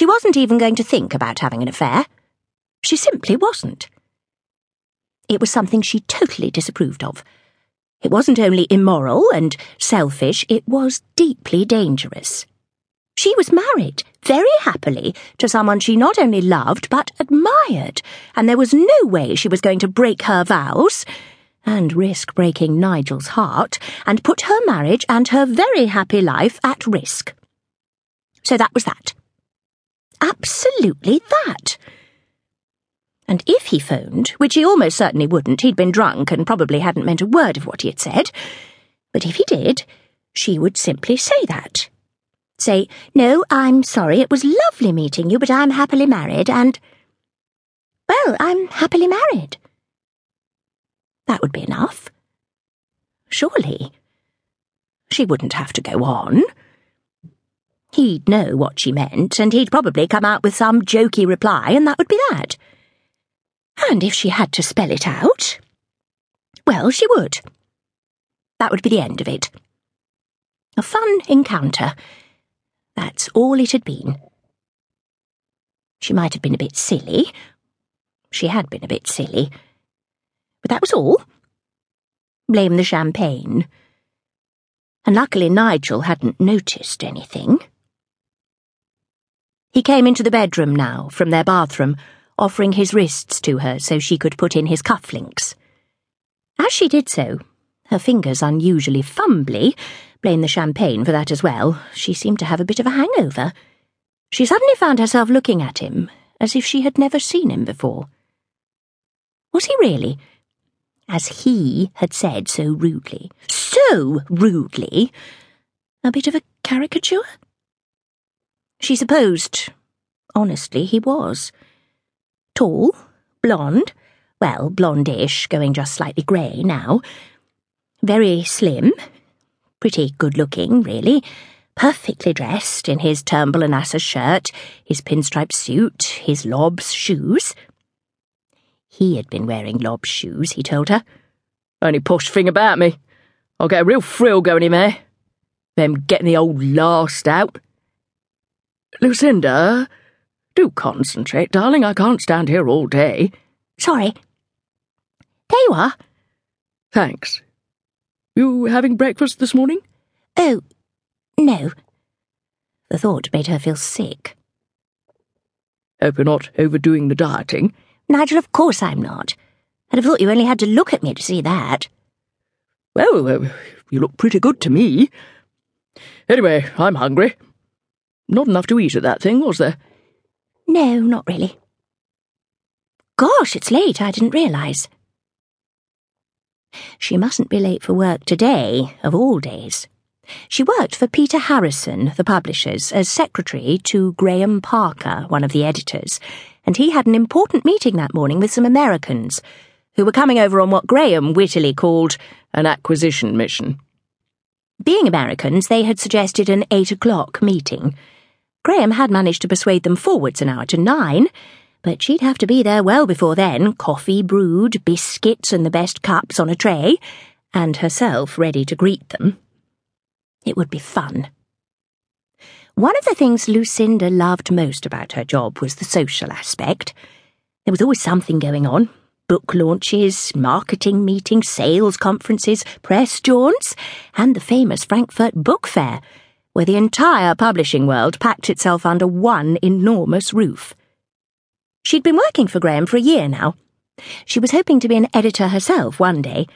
She wasn't even going to think about having an affair. She simply wasn't. It was something she totally disapproved of. It wasn't only immoral and selfish, it was deeply dangerous. She was married, very happily, to someone she not only loved but admired, and there was no way she was going to break her vows and risk breaking Nigel's heart and put her marriage and her very happy life at risk. So that was that. Absolutely that. And if he phoned, which he almost certainly wouldn't, he'd been drunk and probably hadn't meant a word of what he had said, but if he did, she would simply say that. Say, No, I'm sorry, it was lovely meeting you, but I'm happily married, and. Well, I'm happily married. That would be enough. Surely. She wouldn't have to go on. He'd know what she meant, and he'd probably come out with some jokey reply, and that would be that. And if she had to spell it out, well, she would. That would be the end of it. A fun encounter. That's all it had been. She might have been a bit silly. She had been a bit silly. But that was all. Blame the champagne. And luckily Nigel hadn't noticed anything. He came into the bedroom now, from their bathroom, offering his wrists to her so she could put in his cufflinks. As she did so, her fingers unusually fumbly, blame the champagne for that as well, she seemed to have a bit of a hangover. She suddenly found herself looking at him as if she had never seen him before. Was he really? as he had said so rudely, so rudely, a bit of a caricature? She supposed, honestly, he was. Tall, blonde, well, blondish, going just slightly grey now. Very slim, pretty good looking, really. Perfectly dressed in his Turnbull and Asser shirt, his pinstripe suit, his Lobbs shoes. He had been wearing Lobb shoes, he told her. Only posh thing about me. I'll get a real thrill going in there. Them getting the old last out. Lucinda, do concentrate, darling. I can't stand here all day. Sorry. There you are. Thanks. You having breakfast this morning? Oh, no. The thought made her feel sick. Hope you're not overdoing the dieting. Nigel, of course I'm not. I'd have thought you only had to look at me to see that. Well, uh, you look pretty good to me. Anyway, I'm hungry. Not enough to eat at that thing, was there? No, not really. Gosh, it's late. I didn't realise. She mustn't be late for work today, of all days. She worked for Peter Harrison, the publishers, as secretary to Graham Parker, one of the editors, and he had an important meeting that morning with some Americans who were coming over on what Graham wittily called an acquisition mission. Being Americans, they had suggested an eight o'clock meeting. Graham had managed to persuade them forwards an hour to nine, but she'd have to be there well before then, coffee brewed, biscuits and the best cups on a tray, and herself ready to greet them. It would be fun. One of the things Lucinda loved most about her job was the social aspect. There was always something going on book launches, marketing meetings, sales conferences, press jaunts, and the famous Frankfurt Book Fair, where the entire publishing world packed itself under one enormous roof. She'd been working for Graham for a year now. She was hoping to be an editor herself one day,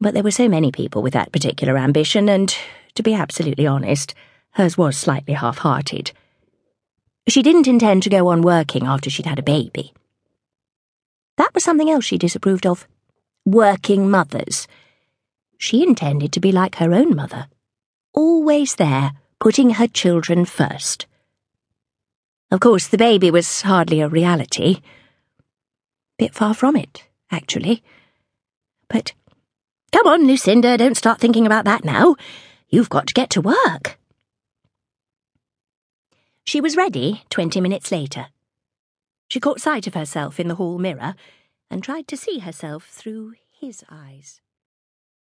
but there were so many people with that particular ambition, and, to be absolutely honest, Hers was slightly half hearted. She didn't intend to go on working after she'd had a baby. That was something else she disapproved of working mothers. She intended to be like her own mother, always there, putting her children first. Of course, the baby was hardly a reality. Bit far from it, actually. But come on, Lucinda, don't start thinking about that now. You've got to get to work. She was ready twenty minutes later. She caught sight of herself in the hall mirror and tried to see herself through his eyes.